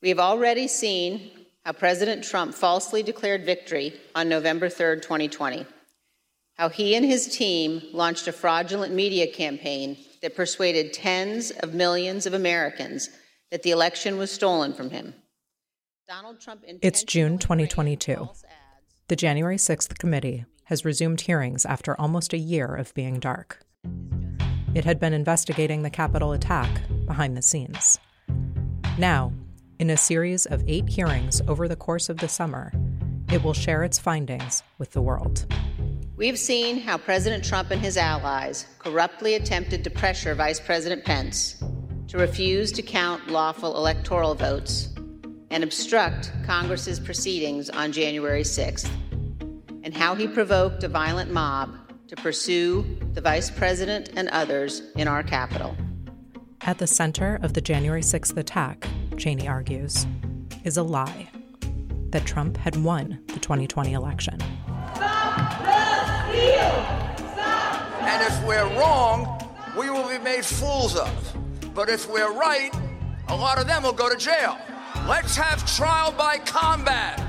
We have already seen how President Trump falsely declared victory on November 3rd, 2020, how he and his team launched a fraudulent media campaign that persuaded tens of millions of Americans that the election was stolen from him. Donald Trump It's June 2022. The January 6th committee has resumed hearings after almost a year of being dark. It had been investigating the Capitol attack behind the scenes. Now, in a series of eight hearings over the course of the summer, it will share its findings with the world. We've seen how President Trump and his allies corruptly attempted to pressure Vice President Pence to refuse to count lawful electoral votes and obstruct Congress's proceedings on January 6th, and how he provoked a violent mob to pursue the Vice President and others in our Capitol. At the center of the January 6th attack, Cheney argues, is a lie that Trump had won the 2020 election. And if we're wrong, we will be made fools of. But if we're right, a lot of them will go to jail. Let's have trial by combat.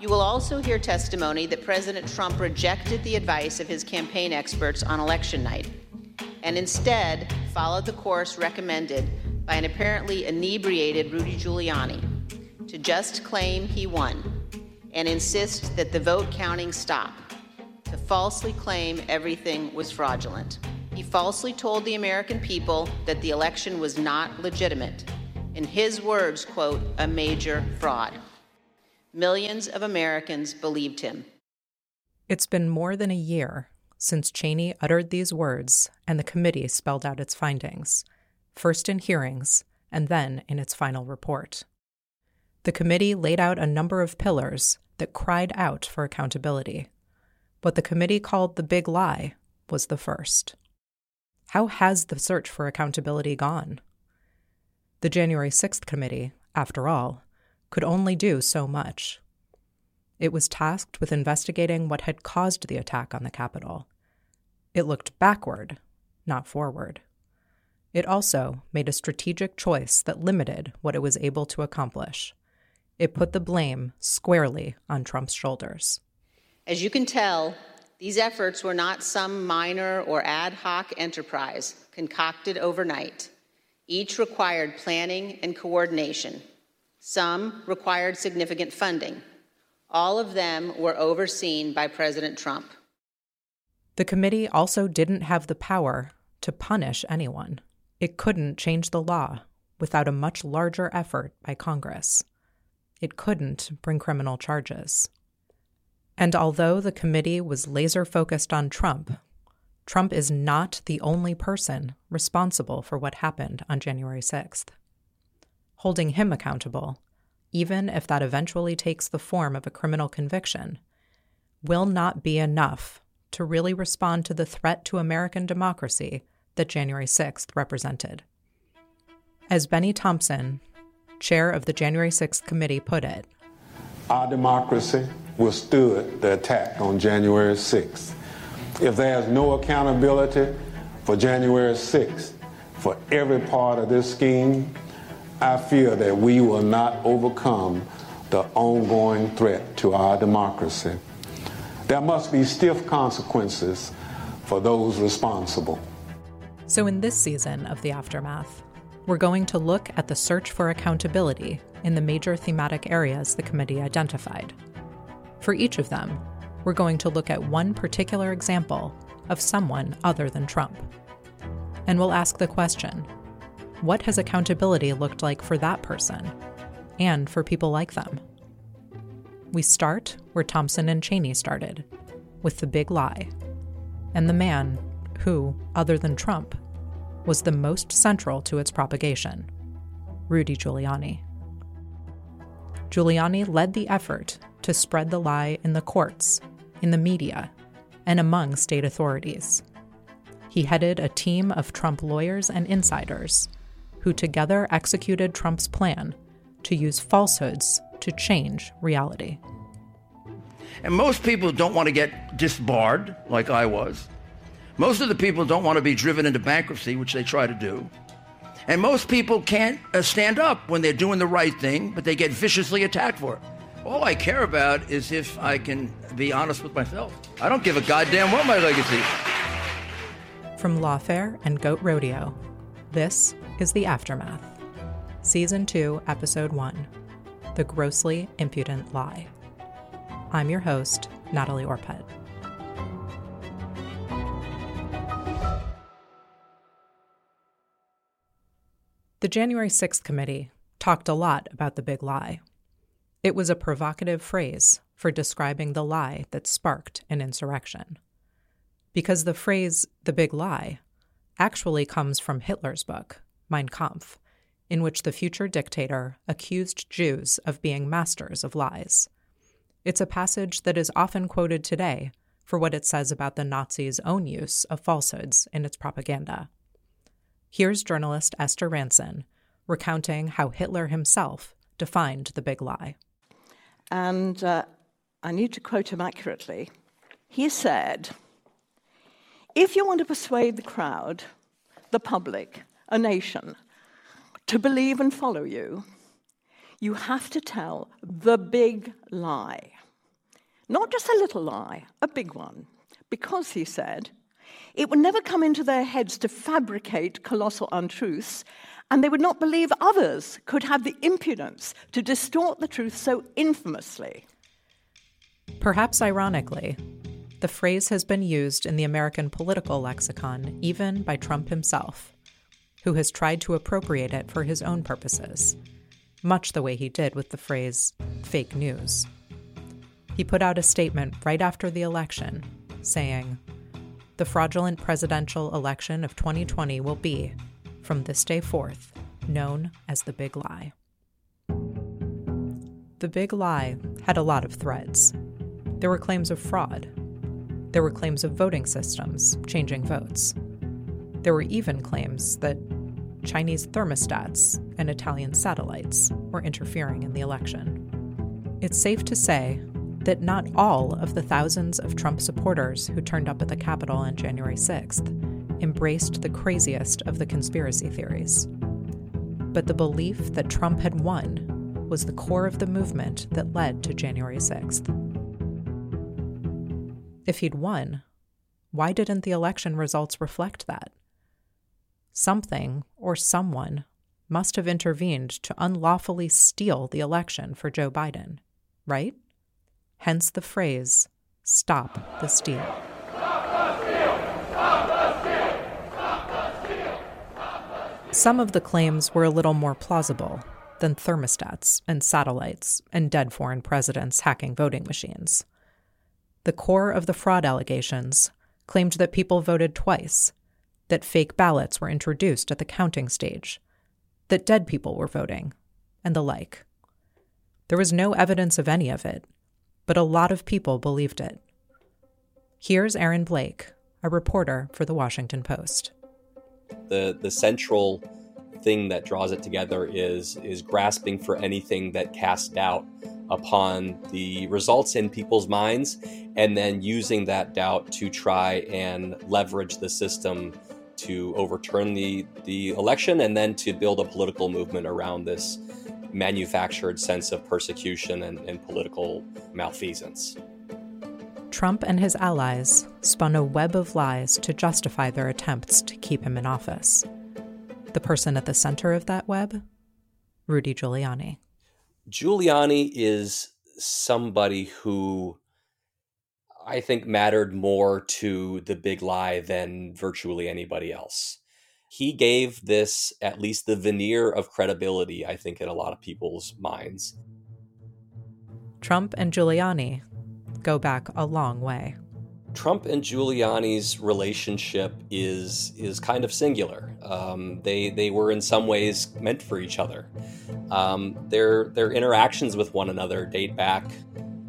You will also hear testimony that President Trump rejected the advice of his campaign experts on election night and instead followed the course recommended by an apparently inebriated Rudy Giuliani to just claim he won and insist that the vote counting stop, to falsely claim everything was fraudulent. He falsely told the American people that the election was not legitimate. In his words, quote, a major fraud. Millions of Americans believed him. It's been more than a year since Cheney uttered these words and the committee spelled out its findings, first in hearings and then in its final report. The committee laid out a number of pillars that cried out for accountability. What the committee called the big lie was the first. How has the search for accountability gone? The January 6th committee, after all, could only do so much. It was tasked with investigating what had caused the attack on the Capitol. It looked backward, not forward. It also made a strategic choice that limited what it was able to accomplish. It put the blame squarely on Trump's shoulders. As you can tell, these efforts were not some minor or ad hoc enterprise concocted overnight. Each required planning and coordination. Some required significant funding. All of them were overseen by President Trump. The committee also didn't have the power to punish anyone. It couldn't change the law without a much larger effort by Congress. It couldn't bring criminal charges. And although the committee was laser focused on Trump, Trump is not the only person responsible for what happened on January 6th. Holding him accountable, even if that eventually takes the form of a criminal conviction, will not be enough to really respond to the threat to American democracy that January 6th represented. As Bennie Thompson, chair of the January 6th committee, put it Our democracy withstood the attack on January 6th. If there's no accountability for January 6th, for every part of this scheme, I fear that we will not overcome the ongoing threat to our democracy. There must be stiff consequences for those responsible. So, in this season of The Aftermath, we're going to look at the search for accountability in the major thematic areas the committee identified. For each of them, we're going to look at one particular example of someone other than Trump. And we'll ask the question what has accountability looked like for that person and for people like them? We start where Thompson and Cheney started, with the big lie, and the man who, other than Trump, was the most central to its propagation Rudy Giuliani. Giuliani led the effort to spread the lie in the courts, in the media, and among state authorities. He headed a team of Trump lawyers and insiders who together executed Trump's plan to use falsehoods to change reality. And most people don't want to get disbarred like I was. Most of the people don't want to be driven into bankruptcy, which they try to do. And most people can't uh, stand up when they're doing the right thing, but they get viciously attacked for it. All I care about is if I can be honest with myself. I don't give a goddamn what my legacy. From Lawfare and Goat Rodeo, this is The Aftermath. Season 2, Episode 1 The Grossly Impudent Lie. I'm your host, Natalie Orpett. The January 6th committee talked a lot about the big lie. It was a provocative phrase for describing the lie that sparked an insurrection. Because the phrase, the big lie, actually comes from Hitler's book, Mein Kampf, in which the future dictator accused Jews of being masters of lies. It's a passage that is often quoted today for what it says about the Nazis' own use of falsehoods in its propaganda. Here's journalist Esther Ranson recounting how Hitler himself defined the big lie. And uh, I need to quote him accurately. He said, If you want to persuade the crowd, the public, a nation, to believe and follow you, you have to tell the big lie. Not just a little lie, a big one. Because, he said, it would never come into their heads to fabricate colossal untruths, and they would not believe others could have the impudence to distort the truth so infamously. Perhaps ironically, the phrase has been used in the American political lexicon even by Trump himself, who has tried to appropriate it for his own purposes, much the way he did with the phrase fake news. He put out a statement right after the election saying, the fraudulent presidential election of 2020 will be, from this day forth, known as the Big Lie. The Big Lie had a lot of threads. There were claims of fraud. There were claims of voting systems changing votes. There were even claims that Chinese thermostats and Italian satellites were interfering in the election. It's safe to say that not all of the thousands of Trump supporters who turned up at the Capitol on January 6th embraced the craziest of the conspiracy theories. But the belief that Trump had won was the core of the movement that led to January 6th. If he'd won, why didn't the election results reflect that? Something or someone must have intervened to unlawfully steal the election for Joe Biden, right? Hence the phrase, Stop the Steal. Some of the claims were a little more plausible than thermostats and satellites and dead foreign presidents hacking voting machines. The core of the fraud allegations claimed that people voted twice, that fake ballots were introduced at the counting stage, that dead people were voting, and the like. There was no evidence of any of it, but a lot of people believed it. Here's Aaron Blake, a reporter for the Washington Post. The, the central thing that draws it together is, is grasping for anything that casts doubt upon the results in people's minds and then using that doubt to try and leverage the system to overturn the, the election and then to build a political movement around this manufactured sense of persecution and, and political malfeasance. Trump and his allies spun a web of lies to justify their attempts to keep him in office. The person at the center of that web? Rudy Giuliani. Giuliani is somebody who I think mattered more to the big lie than virtually anybody else he gave this at least the veneer of credibility, I think, in a lot of people's minds. Trump and Giuliani go back a long way. Trump and Giuliani's relationship is is kind of singular. Um, they they were in some ways meant for each other. Um, their their interactions with one another date back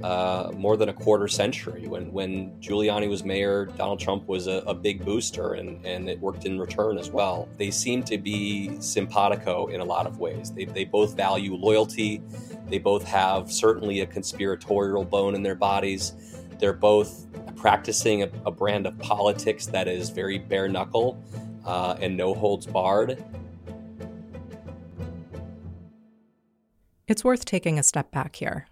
uh, more than a quarter century. When when Giuliani was mayor, Donald Trump was a, a, big booster, and, and it worked in return as well. They seem to be simpatico in a lot of ways. They, they both value loyalty. They both have certainly a conspiratorial bone in their bodies. They're both practicing a, a brand of politics that is very bare knuckle uh, and no holds barred. It's worth taking a step back here.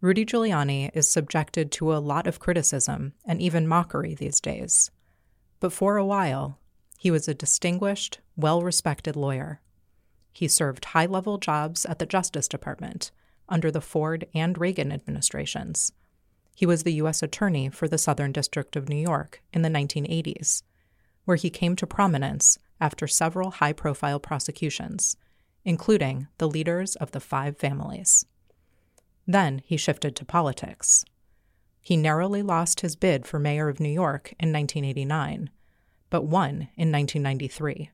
Rudy Giuliani is subjected to a lot of criticism and even mockery these days. But for a while, he was a distinguished, well respected lawyer. He served high level jobs at the Justice Department under the Ford and Reagan administrations he was the U.S. Attorney for the Southern District of New York in the 1980s, where he came to prominence after several high profile prosecutions, including the leaders of the five families. Then he shifted to politics. He narrowly lost his bid for mayor of New York in 1989, but won in 1993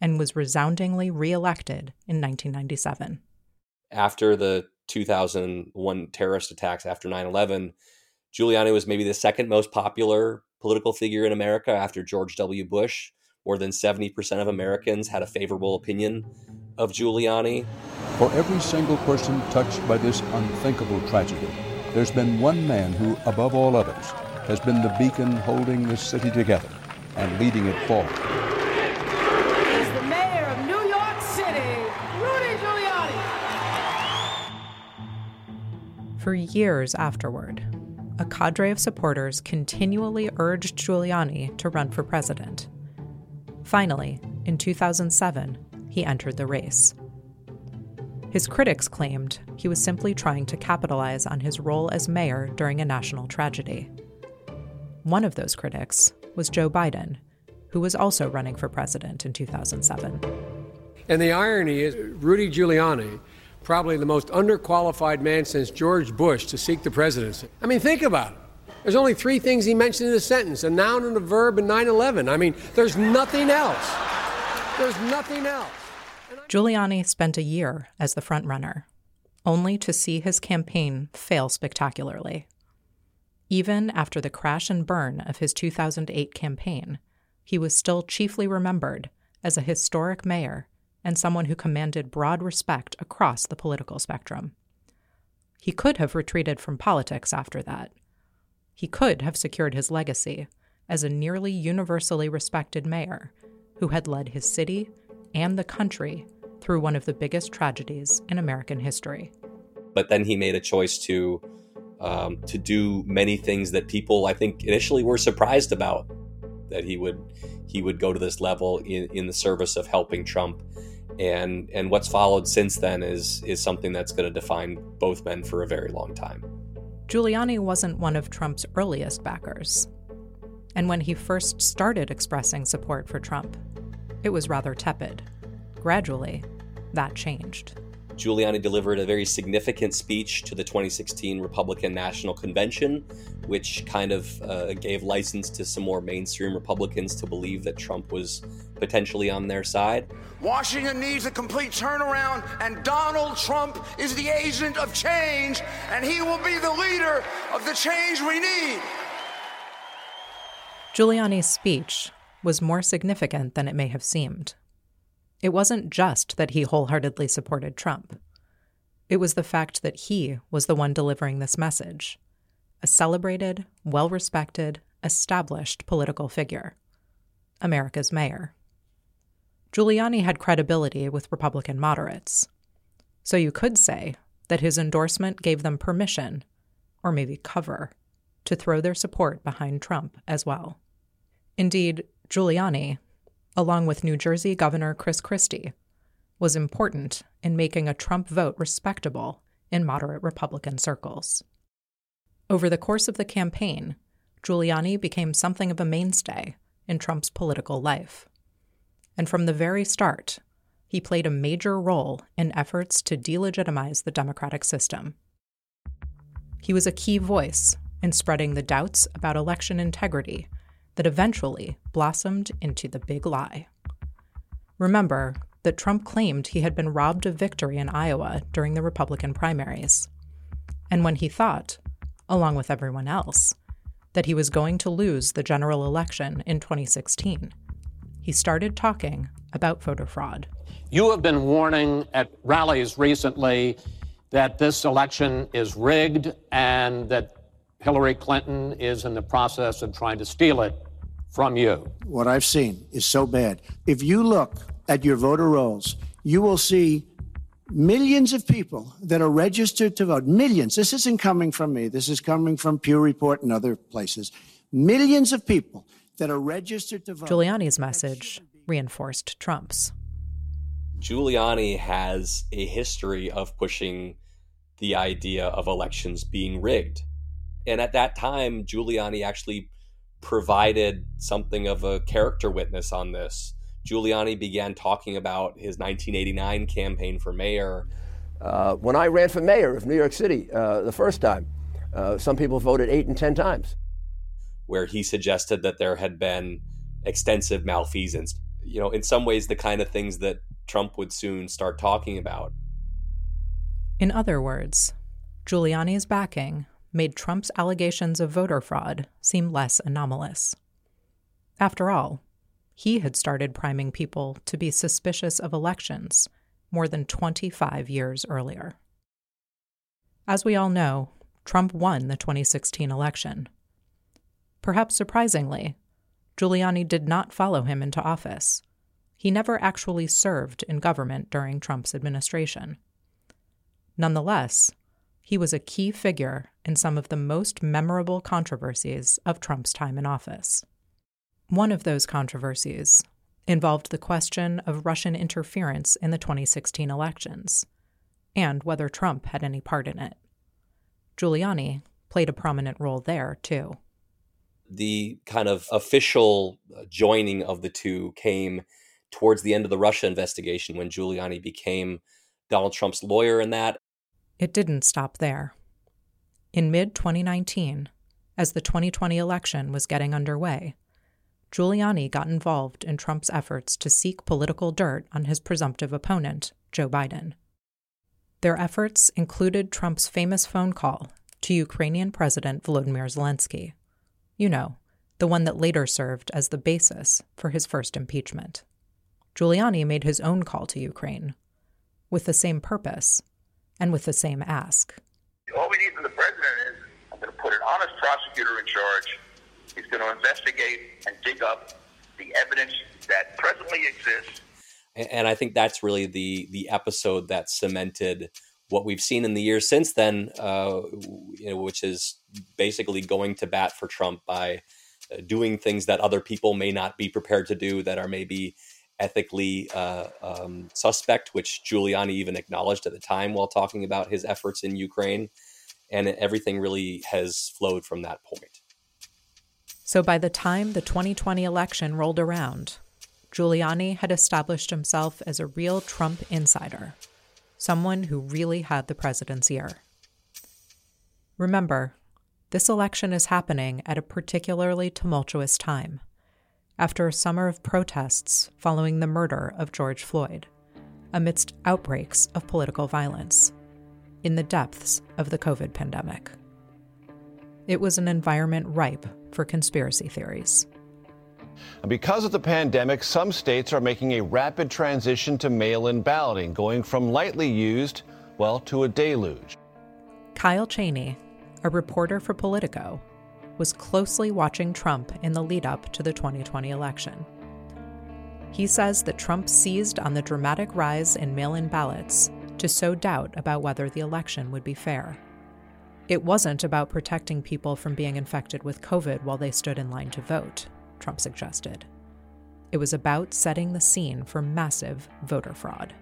and was resoundingly reelected in 1997. After the 2001 terrorist attacks after 9 11, Giuliani was maybe the second most popular political figure in America after George W. Bush. More than 70% of Americans had a favorable opinion of Giuliani. For every single person touched by this unthinkable tragedy, there's been one man who, above all others, has been the beacon holding this city together and leading it forward. Is the mayor of New York City, Rudy Giuliani. For years afterward, a cadre of supporters continually urged Giuliani to run for president. Finally, in 2007, he entered the race. His critics claimed he was simply trying to capitalize on his role as mayor during a national tragedy. One of those critics was Joe Biden, who was also running for president in 2007. And the irony is, Rudy Giuliani probably the most underqualified man since George Bush to seek the presidency. I mean, think about it. There's only three things he mentioned in a sentence a noun and a verb and 9 11. I mean, there's nothing else. There's nothing else. Giuliani spent a year as the frontrunner, only to see his campaign fail spectacularly. Even after the crash and burn of his 2008 campaign, he was still chiefly remembered as a historic mayor and someone who commanded broad respect across the political spectrum. He could have retreated from politics after that. He could have secured his legacy as a nearly universally respected mayor who had led his city and the country through one of the biggest tragedies in American history. But then he made a choice to um, to do many things that people I think initially were surprised about that he would he would go to this level in, in the service of helping Trump and and what's followed since then is is something that's going to define both men for a very long time. Giuliani wasn't one of Trump's earliest backers. And when he first started expressing support for Trump, it was rather tepid. Gradually, that changed. Giuliani delivered a very significant speech to the 2016 Republican National Convention, which kind of uh, gave license to some more mainstream Republicans to believe that Trump was potentially on their side. Washington needs a complete turnaround, and Donald Trump is the agent of change, and he will be the leader of the change we need. Giuliani's speech was more significant than it may have seemed. It wasn't just that he wholeheartedly supported Trump. It was the fact that he was the one delivering this message a celebrated, well respected, established political figure, America's mayor. Giuliani had credibility with Republican moderates. So you could say that his endorsement gave them permission, or maybe cover, to throw their support behind Trump as well. Indeed, Giuliani, along with New Jersey Governor Chris Christie, was important in making a Trump vote respectable in moderate Republican circles. Over the course of the campaign, Giuliani became something of a mainstay in Trump's political life. And from the very start, he played a major role in efforts to delegitimize the democratic system. He was a key voice in spreading the doubts about election integrity that eventually blossomed into the big lie. Remember that Trump claimed he had been robbed of victory in Iowa during the Republican primaries. And when he thought, along with everyone else, that he was going to lose the general election in 2016, he started talking about voter fraud. You have been warning at rallies recently that this election is rigged and that Hillary Clinton is in the process of trying to steal it from you. What I've seen is so bad. If you look at your voter rolls, you will see millions of people that are registered to vote. Millions. This isn't coming from me. This is coming from Pew Report and other places. Millions of people that are registered to vote. Giuliani's message reinforced Trump's. Giuliani has a history of pushing the idea of elections being rigged. And at that time, Giuliani actually provided something of a character witness on this. Giuliani began talking about his 1989 campaign for mayor. Uh, when I ran for mayor of New York City uh, the first time, uh, some people voted eight and ten times. Where he suggested that there had been extensive malfeasance. You know, in some ways, the kind of things that Trump would soon start talking about. In other words, Giuliani's backing made Trump's allegations of voter fraud seem less anomalous. After all, he had started priming people to be suspicious of elections more than 25 years earlier. As we all know, Trump won the 2016 election. Perhaps surprisingly, Giuliani did not follow him into office. He never actually served in government during Trump's administration. Nonetheless, he was a key figure in some of the most memorable controversies of Trump's time in office. One of those controversies involved the question of Russian interference in the 2016 elections and whether Trump had any part in it. Giuliani played a prominent role there, too. The kind of official uh, joining of the two came towards the end of the Russia investigation when Giuliani became Donald Trump's lawyer in that it didn't stop there. In mid 2019, as the 2020 election was getting underway, Giuliani got involved in Trump's efforts to seek political dirt on his presumptive opponent, Joe Biden. Their efforts included Trump's famous phone call to Ukrainian President Volodymyr Zelensky. You know, the one that later served as the basis for his first impeachment. Giuliani made his own call to Ukraine, with the same purpose and with the same ask. All we need from the president is I'm going to put an honest prosecutor in charge. He's going to investigate and dig up the evidence that presently exists. And I think that's really the the episode that cemented what we've seen in the years since then, uh, you know, which is basically going to bat for Trump by uh, doing things that other people may not be prepared to do, that are maybe ethically uh, um, suspect, which Giuliani even acknowledged at the time while talking about his efforts in Ukraine. And everything really has flowed from that point. So by the time the 2020 election rolled around, Giuliani had established himself as a real Trump insider, someone who really had the president's ear. Remember, this election is happening at a particularly tumultuous time after a summer of protests following the murder of George Floyd, amidst outbreaks of political violence, in the depths of the COVID pandemic. It was an environment ripe for conspiracy theories. Because of the pandemic, some states are making a rapid transition to mail in balloting, going from lightly used, well, to a deluge. Kyle Cheney, a reporter for Politico, was closely watching Trump in the lead up to the 2020 election. He says that Trump seized on the dramatic rise in mail in ballots to sow doubt about whether the election would be fair. It wasn't about protecting people from being infected with COVID while they stood in line to vote, Trump suggested. It was about setting the scene for massive voter fraud.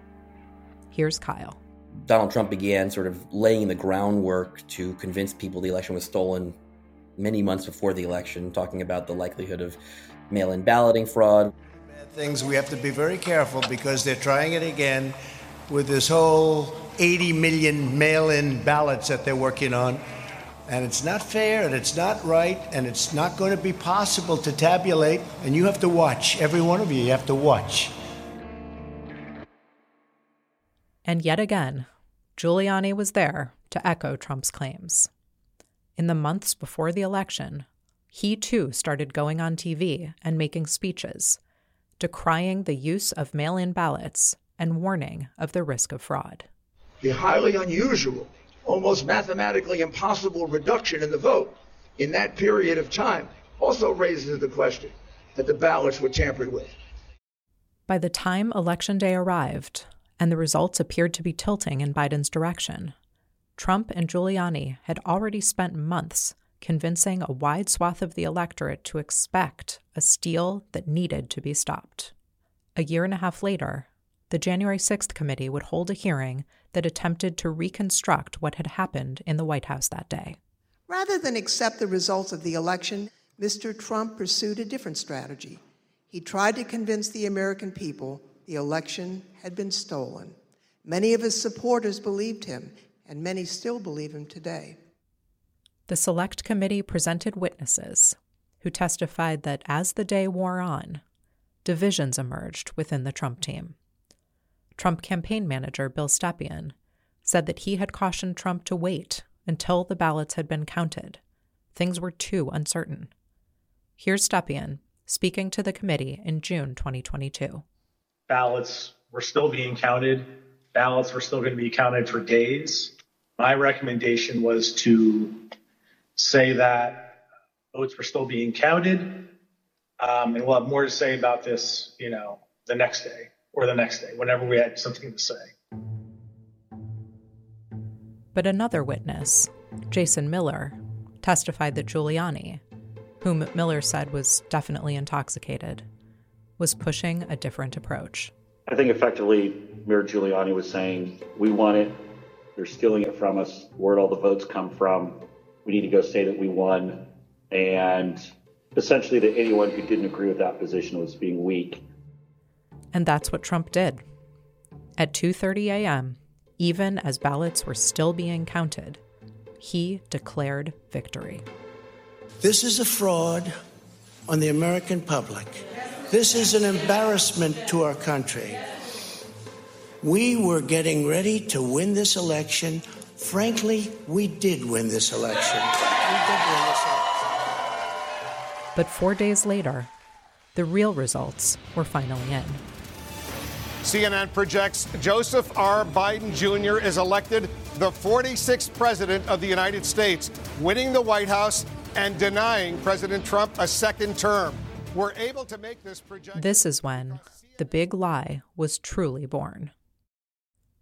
Here's Kyle. Donald Trump began sort of laying the groundwork to convince people the election was stolen many months before the election, talking about the likelihood of mail in balloting fraud. Things we have to be very careful because they're trying it again with this whole 80 million mail in ballots that they're working on. And it's not fair, and it's not right, and it's not going to be possible to tabulate. And you have to watch. Every one of you, you have to watch. And yet again, Giuliani was there to echo Trump's claims. In the months before the election, he too started going on TV and making speeches, decrying the use of mail in ballots and warning of the risk of fraud. The highly unusual almost mathematically impossible reduction in the vote in that period of time also raises the question that the ballots were tampered with. By the time Election Day arrived and the results appeared to be tilting in Biden's direction, Trump and Giuliani had already spent months convincing a wide swath of the electorate to expect a steal that needed to be stopped. A year and a half later, the January 6th committee would hold a hearing that attempted to reconstruct what had happened in the White House that day. Rather than accept the results of the election, Mr. Trump pursued a different strategy. He tried to convince the American people the election had been stolen. Many of his supporters believed him, and many still believe him today. The Select Committee presented witnesses who testified that as the day wore on, divisions emerged within the Trump team. Trump campaign manager Bill Stepien said that he had cautioned Trump to wait until the ballots had been counted. Things were too uncertain. Here's Stepien speaking to the committee in June 2022. Ballots were still being counted. Ballots were still going to be counted for days. My recommendation was to say that votes were still being counted, um, and we'll have more to say about this, you know, the next day or the next day, whenever we had something to say. But another witness, Jason Miller, testified that Giuliani, whom Miller said was definitely intoxicated, was pushing a different approach. I think effectively, Mayor Giuliani was saying, We want it. They're stealing it from us. Where'd all the votes come from? We need to go say that we won. And essentially, that anyone who didn't agree with that position was being weak. And that's what Trump did. At 2:30 a.m., even as ballots were still being counted, he declared victory. This is a fraud on the American public. This is an embarrassment to our country. We were getting ready to win this election. Frankly, we did win this election. We did win this election. But 4 days later, the real results were finally in. CNN projects Joseph R. Biden Jr. is elected the 46th president of the United States, winning the White House and denying President Trump a second term. We're able to make this projection. This is when the big lie was truly born.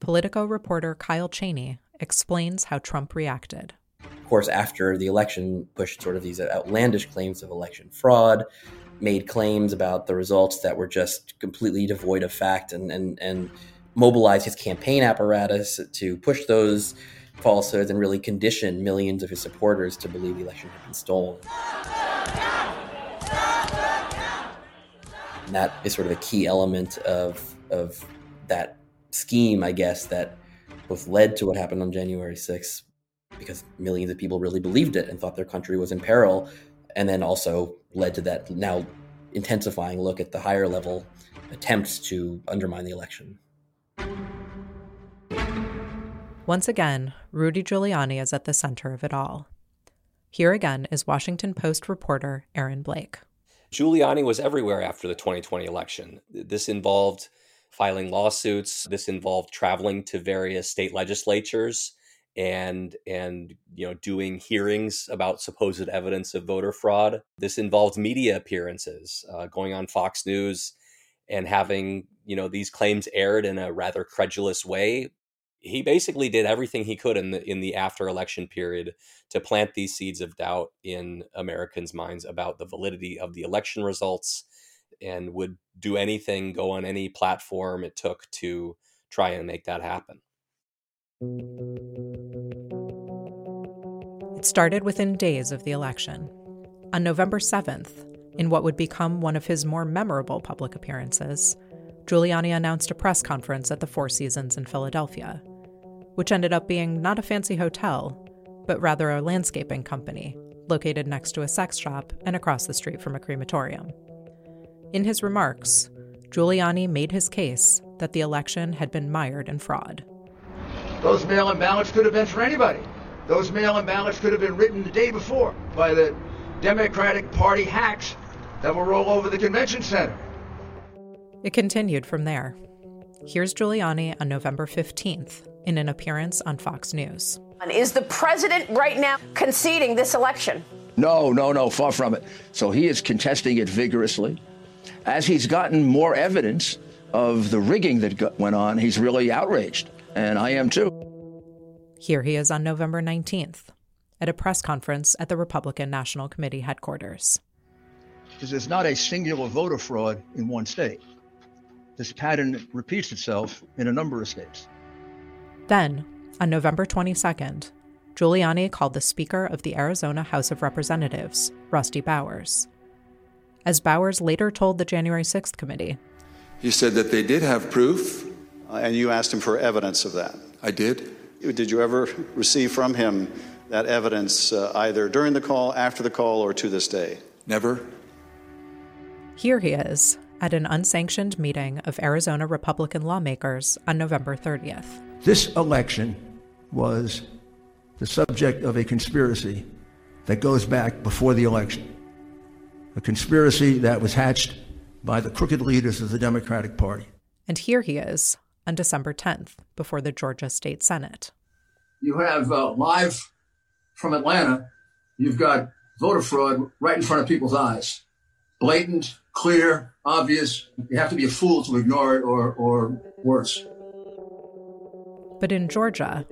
Politico reporter Kyle Cheney explains how Trump reacted. Of course, after the election, pushed sort of these outlandish claims of election fraud, made claims about the results that were just completely devoid of fact and, and, and mobilized his campaign apparatus to push those falsehoods and really condition millions of his supporters to believe the election had been stolen. And that is sort of a key element of, of that scheme, I guess, that both led to what happened on January 6th, because millions of people really believed it and thought their country was in peril, and then also led to that now intensifying look at the higher level attempts to undermine the election. Once again, Rudy Giuliani is at the center of it all. Here again is Washington Post reporter Aaron Blake. Giuliani was everywhere after the 2020 election. This involved filing lawsuits, this involved traveling to various state legislatures and and you know doing hearings about supposed evidence of voter fraud. This involved media appearances, uh, going on Fox News and having you know these claims aired in a rather credulous way. He basically did everything he could in the in the after election period to plant these seeds of doubt in Americans' minds about the validity of the election results and would do anything, go on any platform it took to try and make that happen. It started within days of the election. On November 7th, in what would become one of his more memorable public appearances, Giuliani announced a press conference at the Four Seasons in Philadelphia, which ended up being not a fancy hotel, but rather a landscaping company located next to a sex shop and across the street from a crematorium. In his remarks, Giuliani made his case that the election had been mired in fraud. Those mail in ballots could have been for anybody. Those mail in ballots could have been written the day before by the Democratic Party hacks that will roll over the convention center. It continued from there. Here's Giuliani on November 15th in an appearance on Fox News. Is the president right now conceding this election? No, no, no, far from it. So he is contesting it vigorously. As he's gotten more evidence of the rigging that got, went on, he's really outraged. And I am too. Here he is on November 19th at a press conference at the Republican National Committee headquarters. Because there's not a singular voter fraud in one state. This pattern repeats itself in a number of states. Then, on November 22nd, Giuliani called the Speaker of the Arizona House of Representatives, Rusty Bowers. As Bowers later told the January 6th committee, he said that they did have proof. Uh, and you asked him for evidence of that. I did. Did you ever receive from him that evidence uh, either during the call, after the call, or to this day? Never. Here he is at an unsanctioned meeting of Arizona Republican lawmakers on November 30th. This election was the subject of a conspiracy that goes back before the election. A conspiracy that was hatched by the crooked leaders of the Democratic Party. And here he is on December 10th before the Georgia State Senate. You have uh, live from Atlanta, you've got voter fraud right in front of people's eyes. Blatant, clear, obvious. You have to be a fool to ignore it or, or worse. But in Georgia,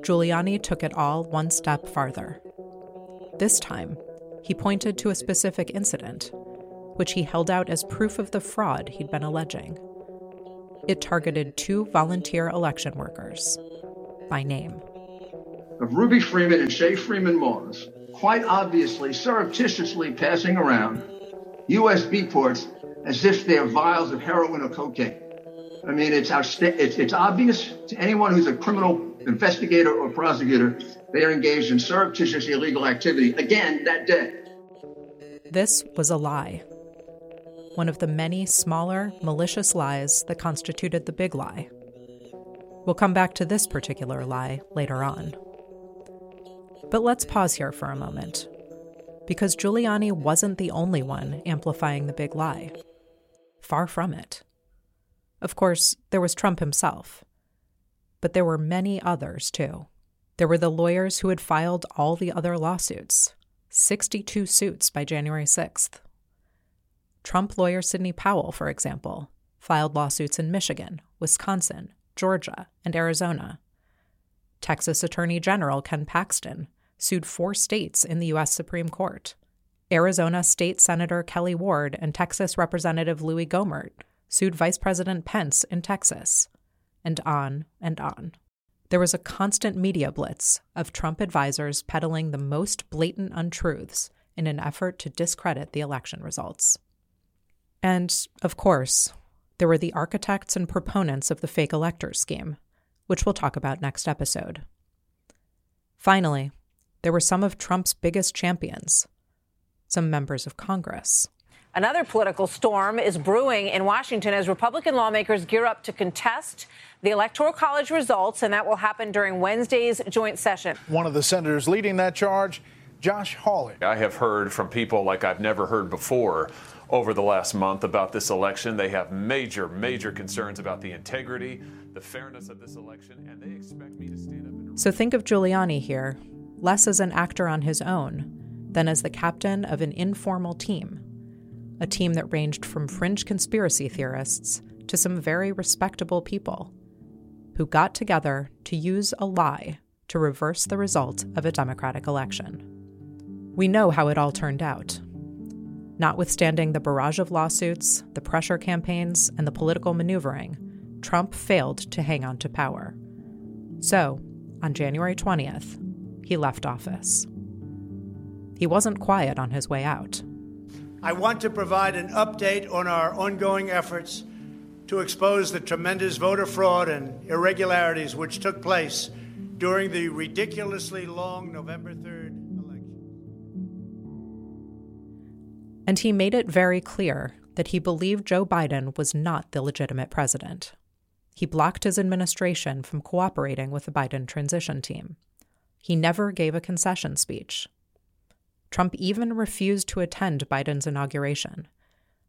Giuliani took it all one step farther. This time, he pointed to a specific incident, which he held out as proof of the fraud he'd been alleging. It targeted two volunteer election workers by name. Of Ruby Freeman and Shaye Freeman Moss, quite obviously surreptitiously passing around USB ports as if they're vials of heroin or cocaine. I mean, it's, it's, it's obvious to anyone who's a criminal investigator or prosecutor they are engaged in surreptitious illegal activity again that day. This was a lie. One of the many smaller, malicious lies that constituted the big lie. We'll come back to this particular lie later on. But let's pause here for a moment because Giuliani wasn't the only one amplifying the big lie. Far from it. Of course, there was Trump himself. But there were many others, too. There were the lawyers who had filed all the other lawsuits 62 suits by January 6th. Trump lawyer Sidney Powell, for example, filed lawsuits in Michigan, Wisconsin, Georgia, and Arizona. Texas Attorney General Ken Paxton sued four states in the U.S. Supreme Court. Arizona State Senator Kelli Ward and Texas Representative Louie Gohmert sued Vice President Pence in Texas. And on and on. There was a constant media blitz of Trump advisors peddling the most blatant untruths in an effort to discredit the election results. And, of course, there were the architects and proponents of the fake elector scheme, which we'll talk about next episode. Finally, there were some of Trump's biggest champions, some members of Congress. Another political storm is brewing in Washington as Republican lawmakers gear up to contest the Electoral College results, and that will happen during Wednesday's joint session. One of the senators leading that charge, Josh Hawley. I have heard from people like I've never heard before over the last month about this election. They have major, major concerns about the integrity, the fairness of this election, and they expect me to stand up and. So think of Giuliani here less as an actor on his own than as the captain of an informal team, a team that ranged from fringe conspiracy theorists to some very respectable people who got together to use a lie to reverse the result of a Democratic election. We know how it all turned out. Notwithstanding the barrage of lawsuits, the pressure campaigns, and the political maneuvering, Trump failed to hang on to power. So, on January 20th, he left office. He wasn't quiet on his way out. I want to provide an update on our ongoing efforts to expose the tremendous voter fraud and irregularities which took place during the ridiculously long November 3rd election. And he made it very clear that he believed Joe Biden was not the legitimate president. He blocked his administration from cooperating with the Biden transition team. He never gave a concession speech. Trump even refused to attend Biden's inauguration,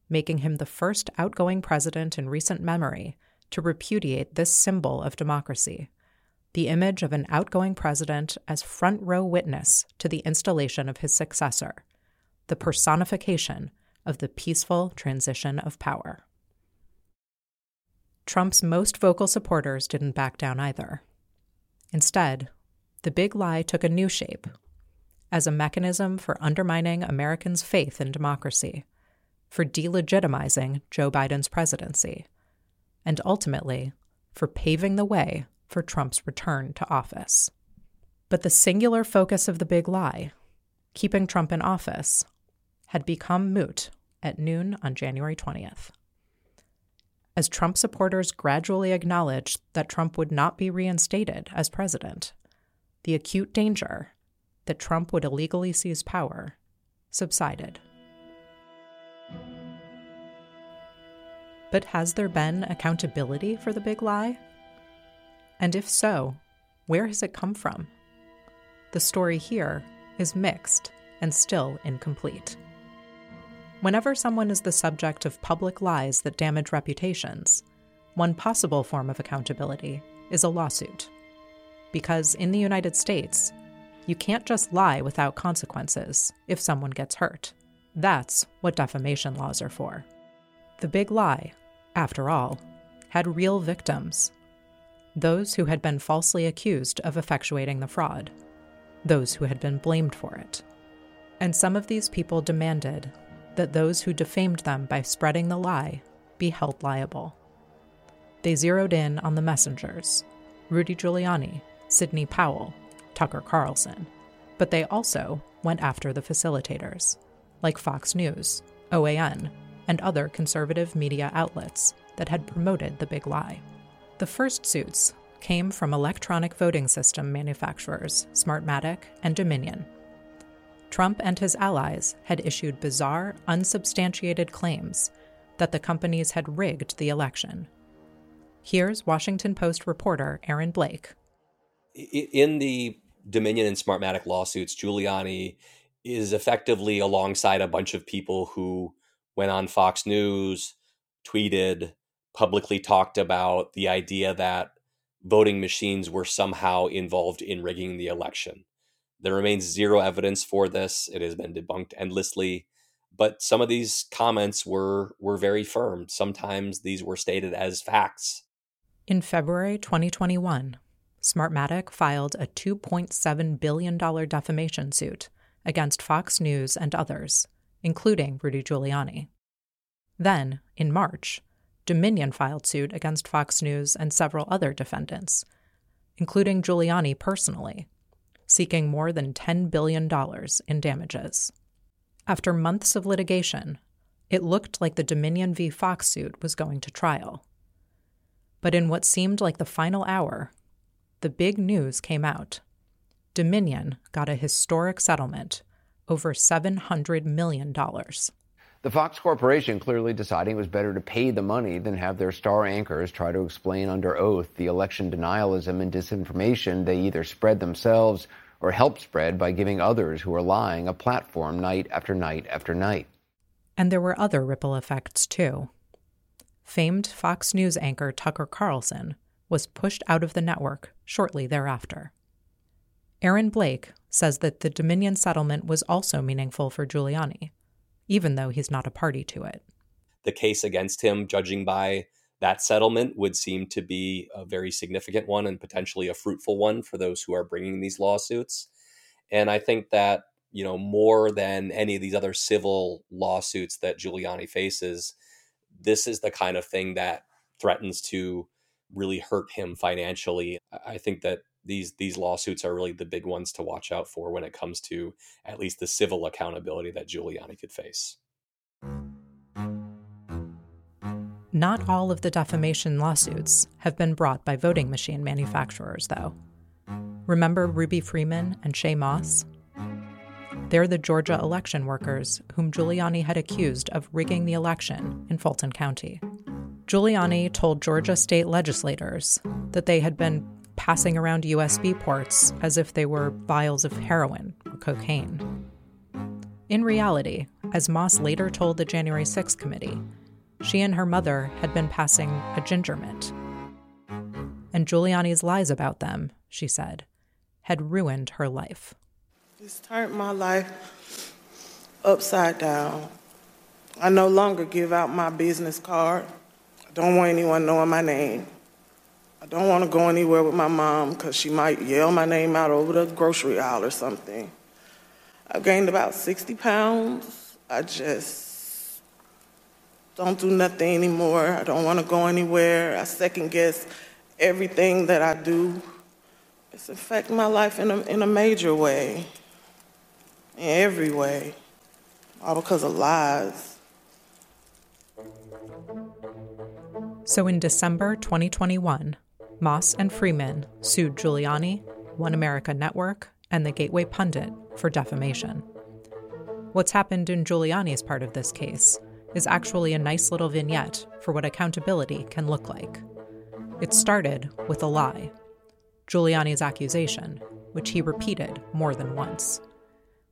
making him the first outgoing president in recent memory to repudiate this symbol of democracy the image of an outgoing president as front row witness to the installation of his successor, the personification of the peaceful transition of power. Trump's most vocal supporters didn't back down either. Instead, the big lie took a new shape as a mechanism for undermining Americans' faith in democracy, for delegitimizing Joe Biden's presidency, and ultimately for paving the way for Trump's return to office. But the singular focus of the big lie, keeping Trump in office, had become moot at noon on January 20th. As Trump supporters gradually acknowledged that Trump would not be reinstated as president, the acute danger that Trump would illegally seize power subsided. But has there been accountability for the big lie? And if so, where has it come from? The story here is mixed and still incomplete. Whenever someone is the subject of public lies that damage reputations, one possible form of accountability is a lawsuit. Because in the United States, you can't just lie without consequences if someone gets hurt. That's what defamation laws are for. The big lie, after all, had real victims those who had been falsely accused of effectuating the fraud, those who had been blamed for it. And some of these people demanded that those who defamed them by spreading the lie be held liable. They zeroed in on the messengers Rudy Giuliani, Sidney Powell, Tucker Carlson, but they also went after the facilitators, like Fox News, OAN, and other conservative media outlets that had promoted the big lie. The first suits came from electronic voting system manufacturers Smartmatic and Dominion. Trump and his allies had issued bizarre, unsubstantiated claims that the companies had rigged the election. Here's Washington Post reporter Aaron Blake. In the Dominion and Smartmatic lawsuits, Giuliani is effectively alongside a bunch of people who went on Fox News, tweeted, publicly talked about the idea that voting machines were somehow involved in rigging the election. There remains zero evidence for this. It has been debunked endlessly, but some of these comments were were very firm. Sometimes these were stated as facts. In February 2021, Smartmatic filed a $2.7 billion defamation suit against Fox News and others, including Rudy Giuliani. Then, in March, Dominion filed suit against Fox News and several other defendants, including Giuliani personally, seeking more than $10 billion in damages. After months of litigation, it looked like the Dominion v. Fox suit was going to trial. But in what seemed like the final hour, the big news came out. Dominion got a historic settlement, over $700 million. The Fox Corporation clearly deciding it was better to pay the money than have their star anchors try to explain under oath the election denialism and disinformation they either spread themselves or help spread by giving others who are lying a platform night after night after night. And there were other ripple effects, too. Famed Fox News anchor Tucker Carlson was pushed out of the network shortly thereafter. Aaron Blake says that the Dominion settlement was also meaningful for Giuliani even though he's not a party to it. The case against him, judging by that settlement, would seem to be a very significant one and potentially a fruitful one for those who are bringing these lawsuits. And I think that, you know, more than any of these other civil lawsuits that Giuliani faces, this is the kind of thing that threatens to really hurt him financially. I think that these these lawsuits are really the big ones to watch out for when it comes to at least the civil accountability that Giuliani could face. Not all of the defamation lawsuits have been brought by voting machine manufacturers, though. Remember Ruby Freeman and Shaye Moss? They're the Georgia election workers whom Giuliani had accused of rigging the election in Fulton County. Giuliani told Georgia state legislators that they had been passing around USB ports as if they were vials of heroin or cocaine. In reality, as Moss later told the January 6th committee, she and her mother had been passing a ginger mint. And Giuliani's lies about them, she said, had ruined her life. It's turned my life upside down. I no longer give out my business card. I don't want anyone knowing my name. I don't want to go anywhere with my mom because she might yell my name out over the grocery aisle or something. I've gained about 60 pounds. I just don't do nothing anymore. I don't want to go anywhere. I second guess everything that I do. It's affecting my life in a, in a major way in every way, all because of lies. So in December 2021, Moss and Freeman sued Giuliani, One America Network, and the Gateway Pundit for defamation. What's happened in Giuliani's part of this case is actually a nice little vignette for what accountability can look like. It started with a lie Giuliani's accusation, which he repeated more than once.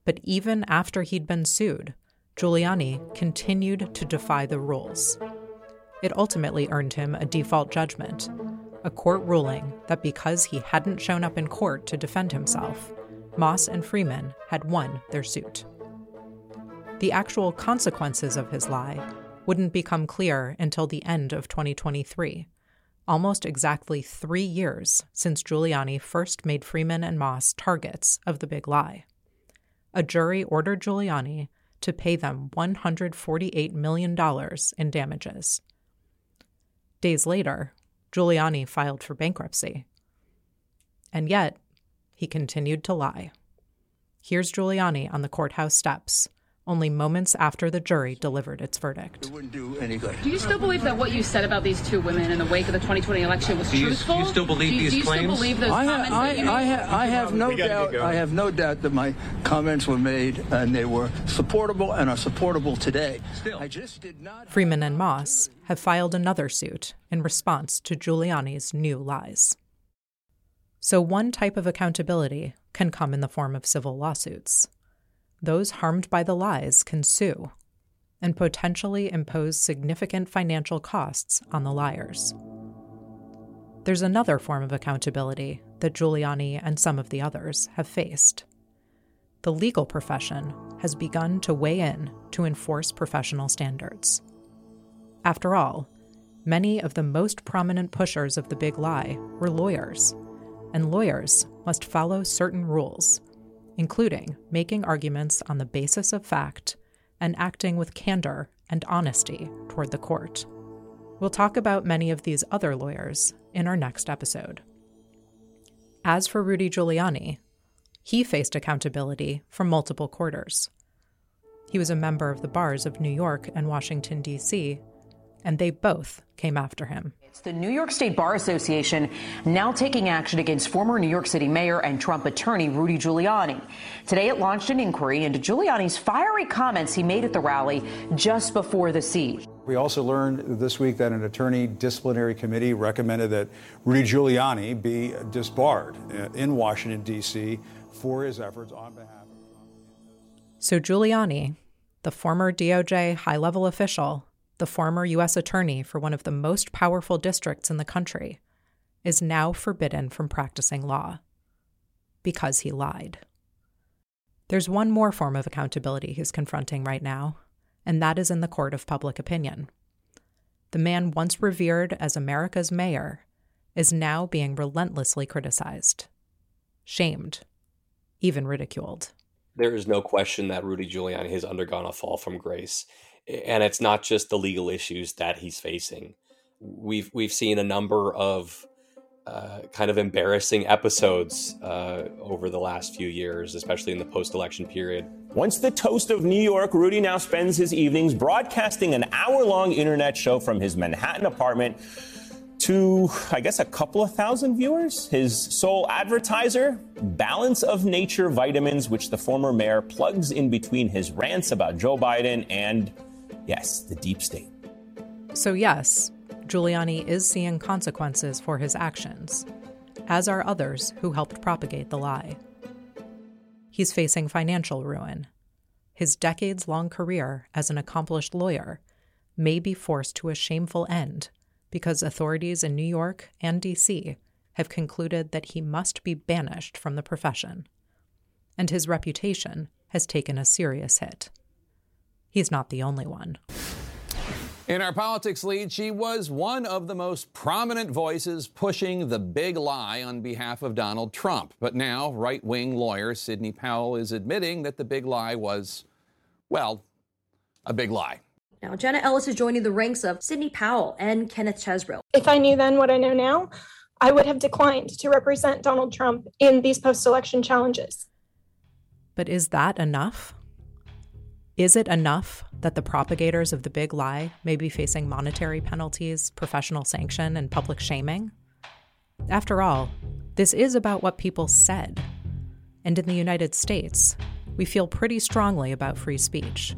But even after he'd been sued, Giuliani continued to defy the rules. It ultimately earned him a default judgment, a court ruling that because he hadn't shown up in court to defend himself, Moss and Freeman had won their suit. The actual consequences of his lie wouldn't become clear until the end of 2023, almost exactly three years since Giuliani first made Freeman and Moss targets of the big lie a jury ordered Giuliani to pay them $148 million in damages. Days later, Giuliani filed for bankruptcy. And yet, he continued to lie. Here's Giuliani on the courthouse steps only moments after the jury delivered its verdict. It wouldn't do any good. Do you still believe that what you said about these two women in the wake of the 2020 election was do you, truthful? Do you still believe do, these do you claims? still believe those I comments? Ha- I, that you I, ha- I have no doubt. I have no doubt that my comments were made and they were supportable and are supportable today. Still, I just did not. Freeman and Moss have filed another suit in response to Giuliani's new lies. So, one type of accountability can come in the form of civil lawsuits those harmed by the lies can sue and potentially impose significant financial costs on the liars. There's another form of accountability that Giuliani and some of the others have faced. The legal profession has begun to weigh in to enforce professional standards. After all, many of the most prominent pushers of the big lie were lawyers, and lawyers must follow certain rules including making arguments on the basis of fact and acting with candor and honesty toward the court. We'll talk about many of these other lawyers in our next episode. As for Rudy Giuliani, he faced accountability from multiple quarters. He was a member of the bars of New York and Washington, D.C., and they both came after him. It's the New York State Bar Association now taking action against former New York City Mayor and Trump attorney Rudy Giuliani. Today it launched an inquiry into Giuliani's fiery comments he made at the rally just before the siege. We also learned this week that an attorney disciplinary committee recommended that Rudy Giuliani be disbarred uh, in Washington, D.C. for his efforts on behalf of Trump. So Giuliani, the former DOJ high level official, the former U.S. attorney for one of the most powerful districts in the country, is now forbidden from practicing law because he lied. There's one more form of accountability he's confronting right now, and that is in the court of public opinion. The man once revered as America's mayor is now being relentlessly criticized, shamed, even ridiculed. There is no question that Rudy Giuliani has undergone a fall from grace and it's not just the legal issues that he's facing. We've we've seen a number of uh, kind of embarrassing episodes uh, over the last few years, especially in the post-election period. Once the toast of New York, Rudy now spends his evenings broadcasting an hour-long internet show from his Manhattan apartment to, I guess, a couple of thousand viewers. His sole advertiser, Balance of Nature Vitamins, which the former mayor plugs in between his rants about Joe Biden and, yes, the deep state. So, yes, Giuliani is seeing consequences for his actions, as are others who helped propagate the lie. He's facing financial ruin. His decades long career as an accomplished lawyer may be forced to a shameful end because authorities in New York and D.C. have concluded that he must be banished from the profession. And his reputation has taken a serious hit. He's not the only one. In our politics lead, she was one of the most prominent voices pushing the big lie on behalf of Donald Trump. But now, right wing lawyer Sidney Powell is admitting that the big lie was, well, a big lie. Now, Jenna Ellis is joining the ranks of Sidney Powell and Kenneth Chesebro. If I knew then what I know now, I would have declined to represent Donald Trump in these post election challenges. But is that enough? Is it enough that the propagators of the big lie may be facing monetary penalties, professional sanction, and public shaming? After all, this is about what people said. And in the United States, we feel pretty strongly about free speech.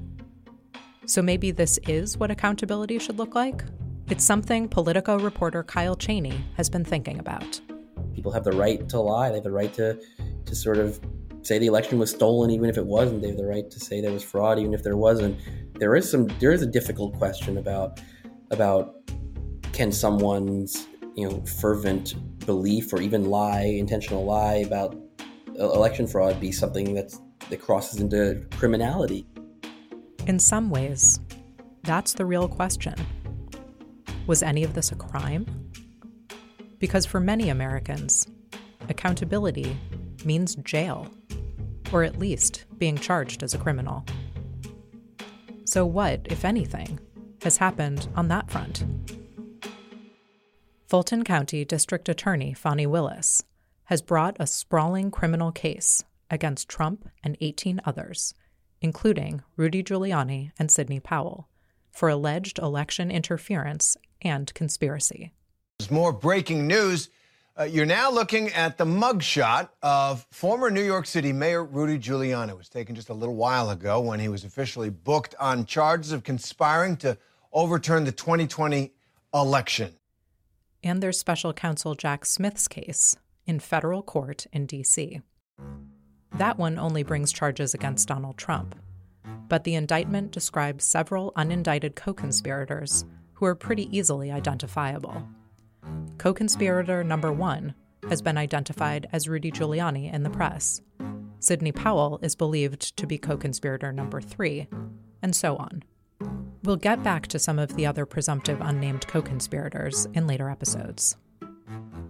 So maybe this is what accountability should look like? It's something Politico reporter Kyle Cheney has been thinking about. People have the right to lie. They have the right to, to sort of say the election was stolen, even if it wasn't. They have the right to say there was fraud, even if there wasn't. There is some. There is a difficult question about about can someone's you know fervent belief or even lie, intentional lie about uh, election fraud be something that's that crosses into criminality. In some ways, that's the real question. Was any of this a crime? Because for many Americans, accountability means jail or at least being charged as a criminal. So, what, if anything, has happened on that front? Fulton County District Attorney Fani Willis has brought a sprawling criminal case against Trump and 18 others, including Rudy Giuliani and Sidney Powell, for alleged election interference and conspiracy. There's more breaking news. Uh, you're now looking at the mugshot of former New York City Mayor Rudy Giuliani. It was taken just a little while ago when he was officially booked on charges of conspiring to overturn the 2020 election. And there's special counsel Jack Smith's case in federal court in D.C. That one only brings charges against Donald Trump. But the indictment describes several unindicted co conspirators who are pretty easily identifiable. Co conspirator number one has been identified as Rudy Giuliani in the press. Sidney Powell is believed to be co conspirator number three, and so on. We'll get back to some of the other presumptive unnamed co conspirators in later episodes.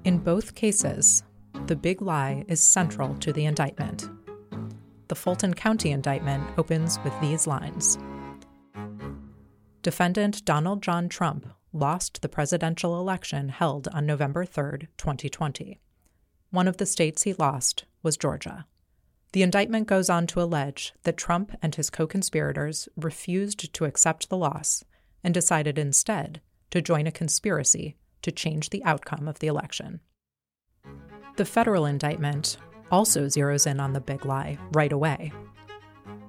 In both cases, the big lie is central to the indictment. The Fulton County indictment opens with these lines Defendant Donald John Trump lost the presidential election held on November 3, 2020. One of the states he lost was Georgia. The indictment goes on to allege that Trump and his co conspirators refused to accept the loss and decided instead to join a conspiracy to change the outcome of the election. The federal indictment also zeroes in on the big lie right away.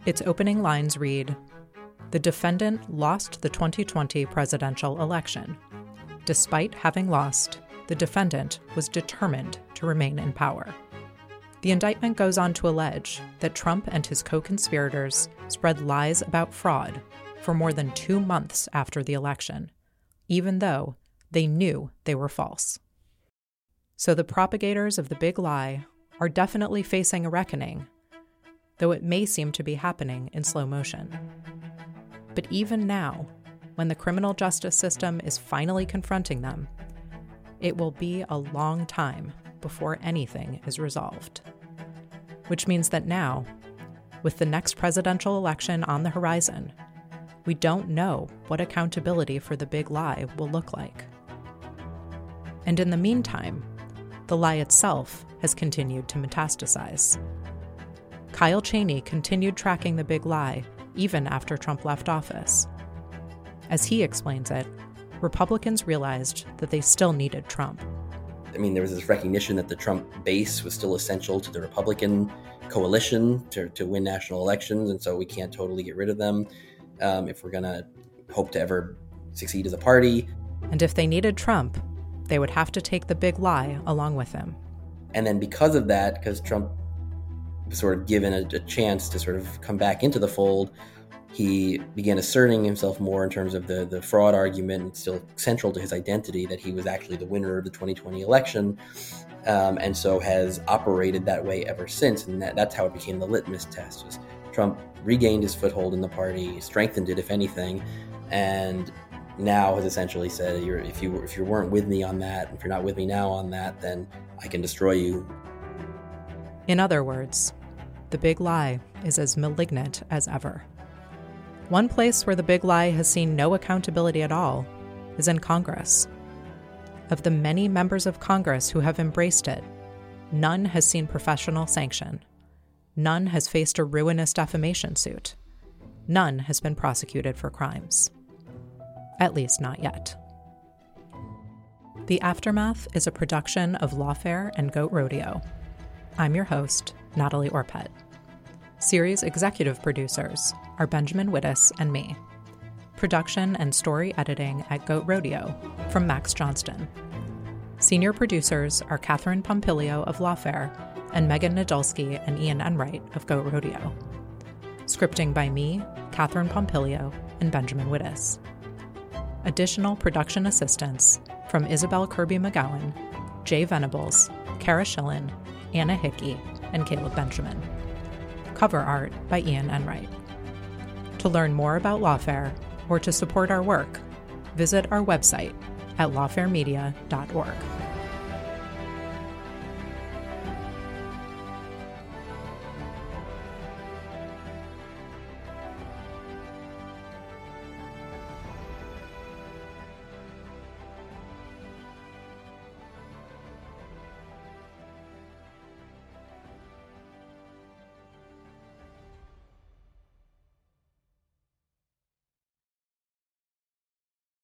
Its opening lines read the defendant lost the 2020 presidential election. Despite having lost, the defendant was determined to remain in power. The indictment goes on to allege that Trump and his co conspirators spread lies about fraud for more than two months after the election, even though they knew they were false. So the propagators of the big lie are definitely facing a reckoning, though it may seem to be happening in slow motion. But even now, when the criminal justice system is finally confronting them, it will be a long time before anything is resolved. Which means that now, with the next presidential election on the horizon, we don't know what accountability for the big lie will look like. And in the meantime, the lie itself has continued to metastasize. Kyle Cheney continued tracking the big lie even after Trump left office. As he explains it, Republicans realized that they still needed Trump. I mean, there was this recognition that the Trump base was still essential to the Republican coalition to, to win national elections, and so we can't totally get rid of them um, if we're going to hope to ever succeed as a party. And if they needed Trump, they would have to take the big lie along with him. And then because of that, because Trump sort of given a, a chance to sort of come back into the fold, he began asserting himself more in terms of the, the fraud argument, and still central to his identity that he was actually the winner of the 2020 election. Um, and so has operated that way ever since. And that, that's how it became the litmus test. Was Trump regained his foothold in the party, strengthened it, if anything, and now has essentially said, if you if you weren't with me on that, if you're not with me now on that, then I can destroy you. In other words, the big lie is as malignant as ever. One place where the big lie has seen no accountability at all is in Congress. Of the many members of Congress who have embraced it, none has seen professional sanction. None has faced a ruinous defamation suit. None has been prosecuted for crimes. At least, not yet. The Aftermath is a production of Lawfare and Goat Rodeo. I'm your host, Natalie Orpett. Series executive producers are Benjamin Wittes and me. Production and story editing at Goat Rodeo from Max Johnston. Senior producers are Catherine Pompilio of Lawfare and Megan Nadolski and Ian Enright of Goat Rodeo. Scripting by me, Catherine Pompilio, and Benjamin Wittes. Additional production assistance from Isabel Kirby McGowan, Jay Venables, Kara Schillen, Anna Hickey, and Caleb Benjamin. Cover art by Ian Enright. To learn more about Lawfare or to support our work, visit our website at lawfaremedia.org.